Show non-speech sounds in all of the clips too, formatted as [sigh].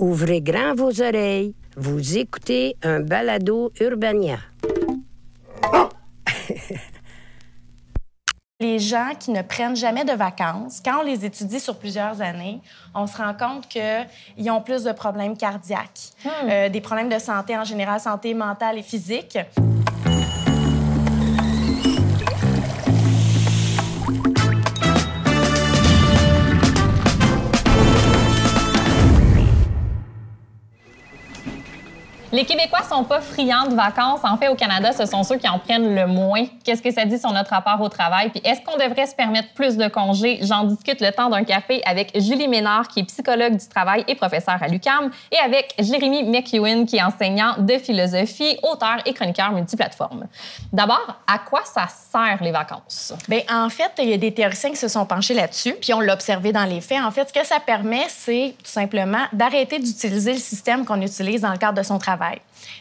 Ouvrez grand vos oreilles. Vous écoutez un balado Urbania. [laughs] Les gens qui ne prennent jamais de vacances, quand on les étudie sur plusieurs années, on se rend compte qu'ils ont plus de problèmes cardiaques, euh, des problèmes de santé en général, santé mentale et physique. Les Québécois sont pas friands de vacances. En fait, au Canada, ce sont ceux qui en prennent le moins. Qu'est-ce que ça dit sur notre rapport au travail? Puis est-ce qu'on devrait se permettre plus de congés? J'en discute le temps d'un café avec Julie Ménard, qui est psychologue du travail et professeur à l'UQAM, et avec Jérémy McEwen, qui est enseignant de philosophie, auteur et chroniqueur multiplateforme. D'abord, à quoi ça sert les vacances? Bien, en fait, il y a des théoriciens qui se sont penchés là-dessus, puis on l'a observé dans les faits. En fait, ce que ça permet, c'est tout simplement d'arrêter d'utiliser le système qu'on utilise dans le cadre de son travail.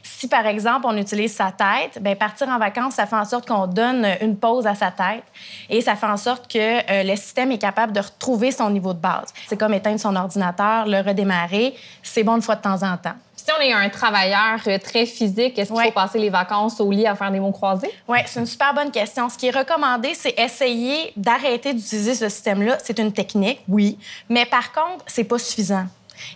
Si, par exemple, on utilise sa tête, bien, partir en vacances, ça fait en sorte qu'on donne une pause à sa tête et ça fait en sorte que euh, le système est capable de retrouver son niveau de base. C'est comme éteindre son ordinateur, le redémarrer. C'est bon une fois de temps en temps. Si on est un travailleur euh, très physique, est-ce qu'il Ouais. faut passer les vacances au lit à faire des mots croisés? Oui, c'est une super bonne question. Ce qui est recommandé, c'est essayer d'arrêter d'utiliser ce système-là. C'est une technique, oui, mais par contre, c'est pas suffisant.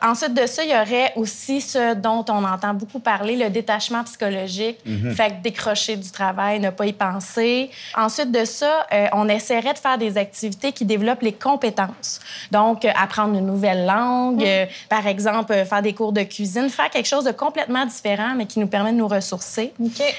Ensuite de ça, il y aurait aussi ce dont on entend beaucoup parler, le détachement psychologique. Fait que décrocher du travail, ne pas y penser. Ensuite de ça, euh, on essaierait de faire des activités qui développent les compétences. Donc, euh, apprendre une nouvelle langue, euh, par exemple, euh, faire des cours de cuisine, faire quelque chose de complètement différent, mais qui nous permet de nous ressourcer,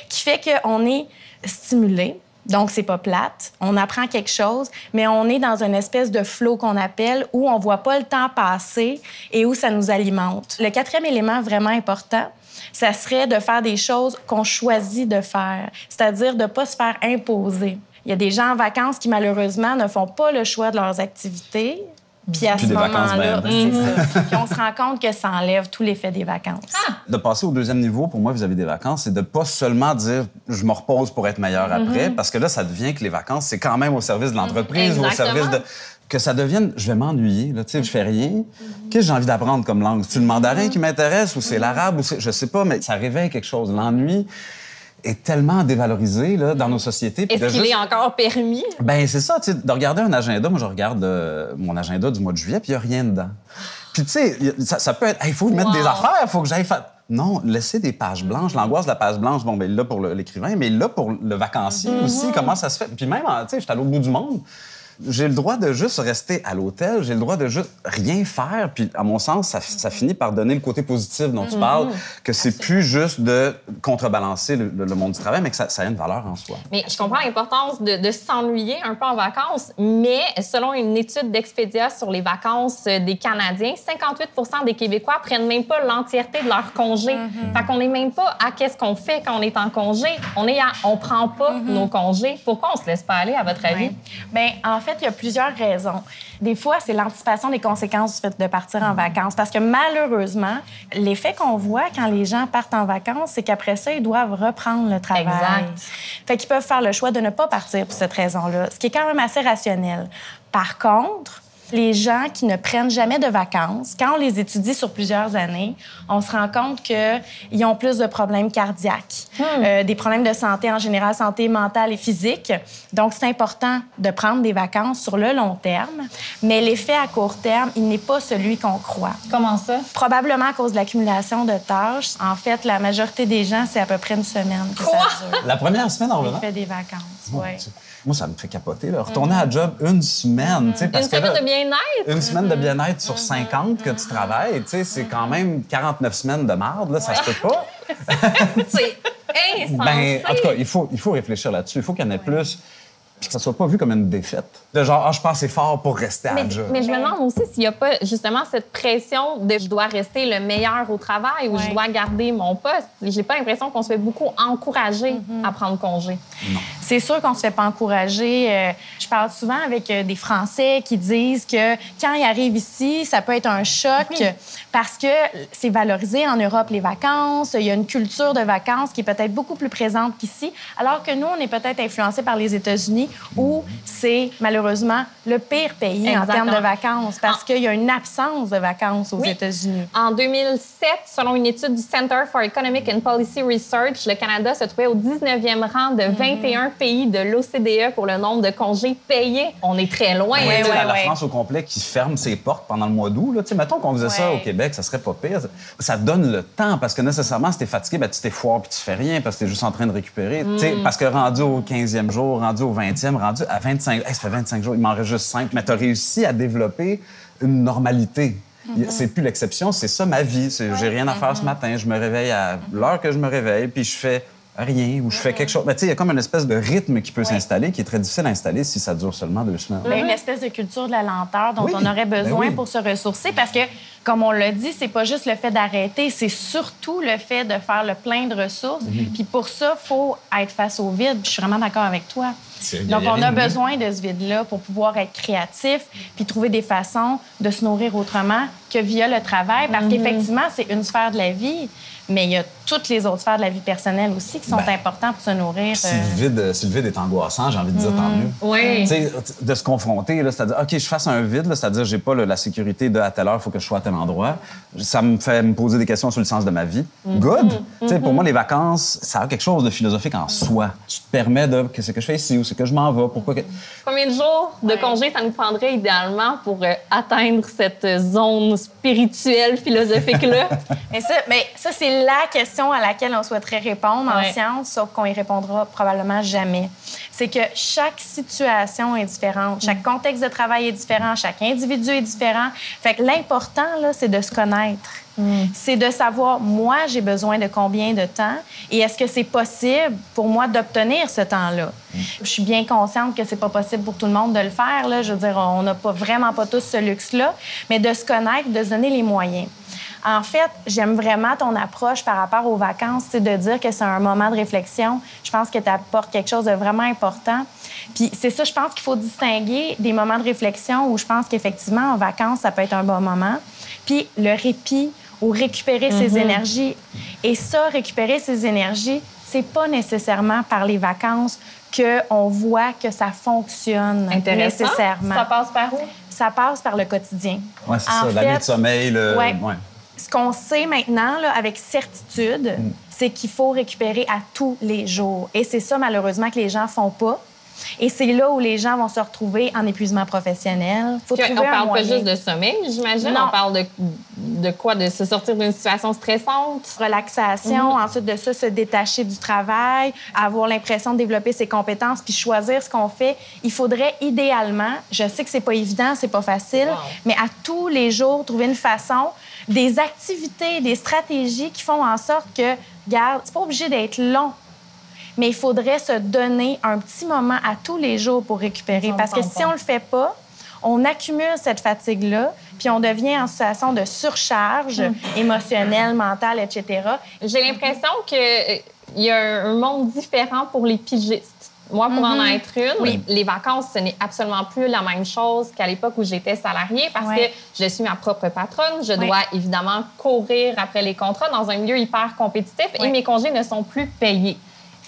qui fait qu'on est stimulé. Donc, c'est pas plate. On apprend quelque chose, mais on est dans une espèce de flow qu'on appelle où on voit pas le temps passer et où ça nous alimente. Le quatrième élément vraiment important, ça serait de faire des choses qu'on choisit de faire, c'est-à-dire de pas se faire imposer. Il y a des gens en vacances qui, malheureusement, ne font pas le choix de leurs activités. Puis à Puis ce des vacances, moment-là, ben, ça. Puis on se rend compte que ça enlève tout l'effet des vacances. De passer au deuxième niveau, pour moi, vis-à-vis des vacances, c'est de pas seulement dire je me repose pour être meilleur après, parce que là, ça devient que les vacances, c'est quand même au service de l'entreprise ou au service de. Que ça devienne, je vais m'ennuyer, là, tu sais, je fais rien. Qu'est-ce que j'ai envie d'apprendre comme langue? C'est le mandarin qui m'intéresse ou c'est l'arabe ou c'est. Je sais pas, mais ça réveille quelque chose. L'ennui est tellement dévalorisé là, dans nos sociétés. Est-ce qu'il juste- est encore permis? ben c'est ça, tu sais, de regarder un agenda. Moi, je regarde euh, mon agenda du mois de juillet, puis il n'y a rien dedans. Puis tu sais, ça, ça peut être, il faut mettre des affaires, il faut que j'aille faire. Non, laisser des pages blanches. L'angoisse de la page blanche, bon, ben là pour l'écrivain, mais là pour le vacancier aussi, comment ça se fait? Puis même, tu sais, j'étais à l'autre bout du monde. J'ai le droit de juste rester à l'hôtel, j'ai le droit de juste rien faire. Puis, à mon sens, ça, ça finit par donner le côté positif dont tu parles, que c'est plus juste de contrebalancer le, le monde du travail, mais que ça, ça a une valeur en soi. Mais je comprends l'importance de, de s'ennuyer un peu en vacances, mais selon une étude d'Expedia sur les vacances des Canadiens, 58% des Québécois prennent même pas l'entièreté de leur congé. Fait qu'on n'est même pas à qu'est-ce qu'on fait quand on est en congé. On est à on prend pas nos congés. Pourquoi on se laisse pas aller, à votre avis? Bien, en fait, il y a plusieurs raisons. Des fois, c'est l'anticipation des conséquences du fait de partir en vacances. Parce que malheureusement, l'effet qu'on voit quand les gens partent en vacances, c'est qu'après ça, ils doivent reprendre le travail. Exact. Fait qu'ils peuvent faire le choix de ne pas partir pour cette raison-là, ce qui est quand même assez rationnel. Par contre, les gens qui ne prennent jamais de vacances, quand on les étudie sur plusieurs années, on se rend compte qu'ils ont plus de problèmes cardiaques, euh, des problèmes de santé en général, santé mentale et physique. Donc, c'est important de prendre des vacances sur le long terme, mais l'effet à court terme, il n'est pas celui qu'on croit. Comment ça? Probablement à cause de l'accumulation de tâches. En fait, la majorité des gens, c'est à peu près une semaine que ça dure. La première semaine en revenant? L'effet des vacances, oui. Moi, ça me fait capoter. Là. Retourner à job une semaine. sais, Parce Une que semaine là, de bien-être? Une semaine de bien-être sur 50 que tu travailles, c'est quand même 49 semaines de marde, là, ça se peut pas. [laughs] C'est insensé. Ben, en tout cas, il faut, il faut réfléchir là-dessus. Il faut qu'il y en ait plus. Puis que ça soit pas vu comme une défaite. De genre, ah, je pense que c'est fort pour rester à Mais, la job. mais je me demande aussi s'il n'y a pas justement cette pression de je dois rester le meilleur au travail ou je dois garder mon poste. J'ai pas l'impression qu'on se fait beaucoup encourager Mm-hmm. à prendre congé. C'est sûr qu'on se fait pas encourager. Euh, je parle souvent avec euh, des Français qui disent que quand ils arrivent ici, ça peut être un choc parce que c'est valorisé en Europe les vacances. Il y a une culture de vacances qui est peut-être beaucoup plus présente qu'ici, alors que nous, on est peut-être influencé par les États-Unis où c'est malheureusement le pire pays en termes de vacances parce qu'il y a une absence de vacances aux Oui. États-Unis. En 2007, selon une étude du Center for Economic and Policy Research, le Canada se trouvait au 19e rang de Mm-hmm. 21 pays de l'OCDE pour le nombre de congés payés. On est très loin. Là. la. France au complet qui ferme ses portes pendant le mois d'août. Mettons qu'on faisait ça au Québec, ça serait pas pire. Ça donne le temps parce que nécessairement, si t'es fatigué, ben, tu t'es foire puis tu fais rien parce que t'es juste en train de récupérer. Sais, Parce que rendu au 15e jour, rendu au 20e, rendu à 25... Hey, ça fait 25 jours, il m'en reste juste 5. Mais t'as réussi à développer une normalité. C'est plus l'exception, c'est ça ma vie. J'ai rien à faire ce matin. Je me réveille à l'heure que je me réveille, puis je fais rien ou je fais quelque chose. Mais tu sais, il y a comme une espèce de rythme qui peut s'installer, qui est très difficile à installer si ça dure seulement deux semaines. Ben, une espèce de culture de la lenteur dont Oui, on aurait ben besoin oui. pour se ressourcer parce que, comme on l'a dit, c'est pas juste le fait d'arrêter, c'est surtout le fait de faire le plein de ressources. Mhm. Puis pour ça, il faut être face au vide. Je suis vraiment d'accord avec toi. C'est- Donc, on a besoin de ce vide-là pour pouvoir être créatif puis trouver des façons de se nourrir autrement que via le travail. Mhm. Parce qu'effectivement, c'est une sphère de la vie, mais il y a toutes les autres sphères de la vie personnelle aussi qui sont Ben, importantes pour se nourrir. Si euh, le, vide, si le vide est angoissant, j'ai envie de dire tant mieux. Oui. De se confronter, c'est-à-dire, OK, je fasse un vide, c'est-à-dire, j'ai pas là, la sécurité de à telle heure, il faut que je sois à tel endroit. Ça me fait me poser des questions sur le sens de ma vie. Good. Tu sais, Pour moi, les vacances, ça a quelque chose de philosophique en soi. Tu te permets de, qu'est-ce que je fais ici, où c'est que je m'en vais, pourquoi. que- Combien de jours de congé ça nous prendrait idéalement pour euh, atteindre cette zone spirituelle, philosophique-là? [laughs] Mais ça, mais ça c'est la question à laquelle on souhaiterait répondre en science, sauf qu'on y répondra probablement jamais. C'est que chaque situation est différente, chaque contexte de travail est différent, chaque individu est différent. Fait que l'important, là, c'est de se connaître. C'est de savoir, moi, j'ai besoin de combien de temps et est-ce que c'est possible pour moi d'obtenir ce temps-là? Je suis bien consciente que c'est pas possible pour tout le monde de le faire. Là. Je veux dire, on n'a pas vraiment pas tous ce luxe-là, mais de se connaître, de se donner les moyens. En fait, j'aime vraiment ton approche par rapport aux vacances, c'est de dire que c'est un moment de réflexion. Je pense que tu apportes quelque chose de vraiment important. Puis c'est ça, je pense qu'il faut distinguer des moments de réflexion où je pense qu'effectivement, en vacances, ça peut être un bon moment. Puis le répit ou récupérer ses énergies. Et ça, récupérer ses énergies, c'est pas nécessairement par les vacances qu'on voit que ça fonctionne nécessairement. Ça passe par où? Ça passe par le quotidien. Ouais, c'est ça, la fait, nuit de sommeil, le. ouais. ouais. Ce qu'on sait maintenant, là, avec certitude, c'est qu'il faut récupérer à tous les jours. Et c'est ça, malheureusement, que les gens font pas. Et c'est là où les gens vont se retrouver en épuisement professionnel. faut trouver on un parle pas moyen. juste de sommeil, j'imagine. On parle de, de quoi? De se sortir d'une situation stressante? relaxation, ensuite de ça, se détacher du travail, avoir l'impression de développer ses compétences, puis choisir ce qu'on fait. Il faudrait idéalement, je sais que c'est pas évident, c'est pas facile, Wow. mais à tous les jours, trouver une façon, des activités, des stratégies qui font en sorte que, regarde, c'est pas obligé d'être long. Mais il faudrait se donner un petit moment à tous les jours pour récupérer. Parce que si on le fait pas, on accumule cette fatigue-là, puis on devient en situation de surcharge Mm. émotionnelle, mentale, etc. J'ai l'impression qu'il y a un, un monde différent pour les pigistes. Moi, pour en être une, les vacances, ce n'est absolument plus la même chose qu'à l'époque où j'étais salariée parce Ouais. que je suis ma propre patronne. Je Ouais. dois évidemment courir après les contrats dans un milieu hyper compétitif et mes congés ne sont plus payés.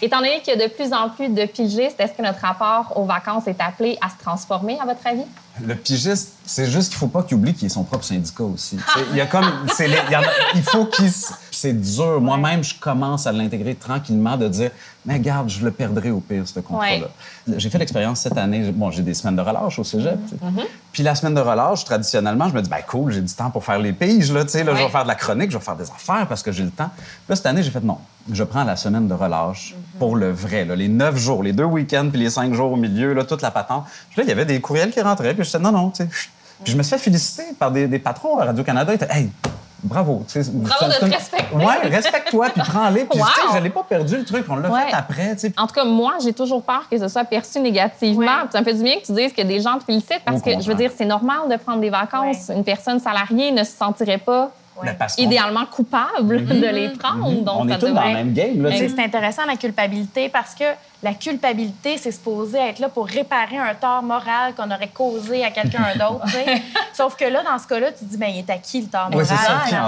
Étant donné qu'il y a de plus en plus de pigistes, est-ce que notre rapport aux vacances est appelé à se transformer, à votre avis? Le pigiste, c'est juste qu'il faut pas qu'il oublie qu'il est son propre syndicat aussi. Il y a comme, les- il, y en a- il faut qu'il, c'est dur. Moi-même, je commence à l'intégrer tranquillement, de dire, mais garde, je le perdrai au pire ce contrat-là. J'ai fait l'expérience cette année. Bon, j'ai des semaines de relâche au cégep. tu sais. Puis la semaine de relâche, traditionnellement, je me dis, ben cool, j'ai du temps pour faire les piges là. Tu sais, là, je vais faire de la chronique, je vais faire des affaires parce que j'ai le temps. Puis là, cette année, j'ai fait non. Je prends la semaine de relâche pour le vrai, là, les neuf jours, les deux week-ends, puis les cinq jours au milieu, là, toute la patente. Puis là, il y avait des courriels qui rentraient, puis je disais non, non, tu sais. chut. Puis je me suis fait féliciter par des, des patrons à Radio-Canada. Ils étaient, hey, bravo. tu sais, Bravo de te respecter. Ouais, respecte-toi, puis prends-les. Puis, Wow. tu sais, je l'ai pas perdu, le truc. On l'a Ouais. fait après, tu sais. En tout cas, moi, j'ai toujours peur que ce soit perçu négativement. Ouais. Puis Ça me fait du bien que tu dises que des gens te félicitent parce Au que, je veux dire, c'est normal de prendre des vacances. Une personne salariée ne se sentirait pas Ben, parce idéalement coupable de les prendre. Donc, on est tous dans le même game. C'est intéressant la culpabilité parce que la culpabilité, c'est supposé être là pour réparer un tort moral qu'on aurait causé à quelqu'un [laughs] d'autre. Sauf que là, dans ce cas-là, tu te dis, ben, il est à qui le tort Ouais, moral?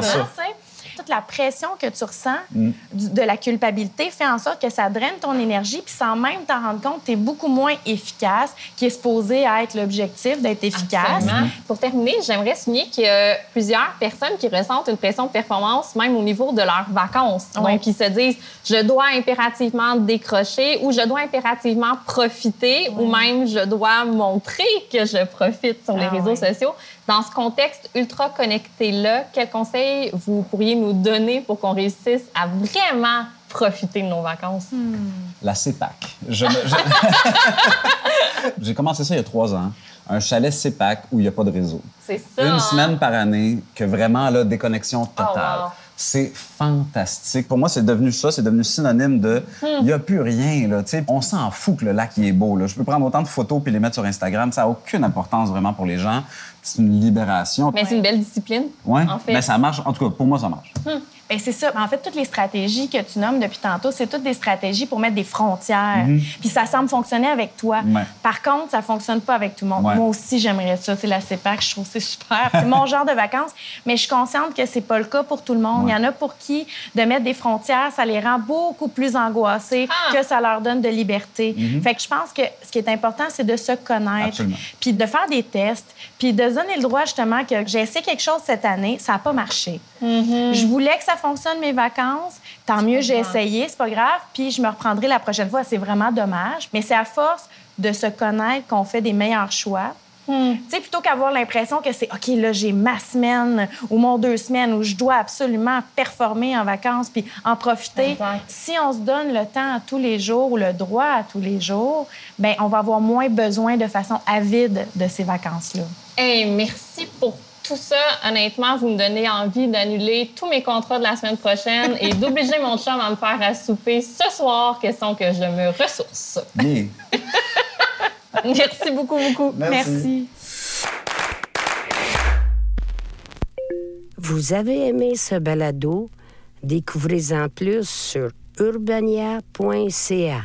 c'est Toute la pression que tu ressens du- de la culpabilité fait en sorte que ça draine ton énergie, puis sans même t'en rendre compte, tu es beaucoup moins efficace, qui est supposé être l'objectif d'être efficace. Absolument. Pour terminer, j'aimerais souligner qu'il y a plusieurs personnes qui ressentent une pression de performance même au niveau de leurs vacances. Donc, ils se disent je dois impérativement décrocher ou je dois impérativement profiter ou même je dois montrer que je profite sur les Ah réseaux sociaux. Dans ce contexte ultra connecté-là, quels conseils vous pourriez nous donner pour qu'on réussisse à vraiment profiter de nos vacances? La CEPAC. Je- [laughs] J'ai commencé ça il y a trois ans. Un chalet CEPAC où il n'y a pas de réseau. C'est ça. Une hein? semaine par année, que vraiment, là, déconnexion totale. Oh, wow. C'est fantastique. Pour moi, c'est devenu ça, c'est devenu synonyme de Hmm. il n'y a plus rien. Là, on s'en fout que le lac il est beau. Là. Je peux prendre autant de photos puis les mettre sur Instagram. Ça n'a aucune importance vraiment pour les gens. C'est une libération. Mais c'est une belle discipline. ouais. en fait. Mais ça marche. En tout cas, pour moi, ça marche. Ben, c'est ça. En fait, toutes les stratégies que tu nommes depuis tantôt, c'est toutes des stratégies pour mettre des frontières. Puis ça semble fonctionner avec toi. Ouais. Par contre, ça fonctionne pas avec tout le monde. Ouais. Moi aussi, j'aimerais ça. C'est la CEPAC, je trouve que c'est super. C'est mon [laughs] genre de vacances. Mais je suis consciente que c'est pas le cas pour tout le monde. Il y en a pour qui de mettre des frontières, ça les rend beaucoup plus angoissés Ah! que ça leur donne de liberté. Fait que je pense que ce qui est important, c'est de se connaître, puis de faire des tests, puis de se donner le droit justement que j'ai essayé quelque chose cette année, ça n'a pas marché. Je voulais que ça fonctionne mes vacances. Tant mieux, j'ai essayé, c'est pas grave. Puis je me reprendrai la prochaine fois. C'est vraiment dommage. Mais c'est à force de se connaître qu'on fait des meilleurs choix. Tu sais, plutôt qu'avoir l'impression que c'est OK, là, j'ai ma semaine ou mon deux semaines où je dois absolument performer en vacances puis en profiter. Exact. Si on se donne le temps à tous les jours ou le droit à tous les jours, ben on va avoir moins besoin de façon avide de ces vacances-là. Hey, merci pour tout ça. Honnêtement, vous me donnez envie d'annuler tous mes contrats de la semaine prochaine et [laughs] d'obliger mon chum à me faire à souper ce soir, question que je me ressource. Yeah. [laughs] [laughs] Merci beaucoup, beaucoup. Merci. Vous avez aimé ce balado? Découvrez-en plus sur urbania.ca.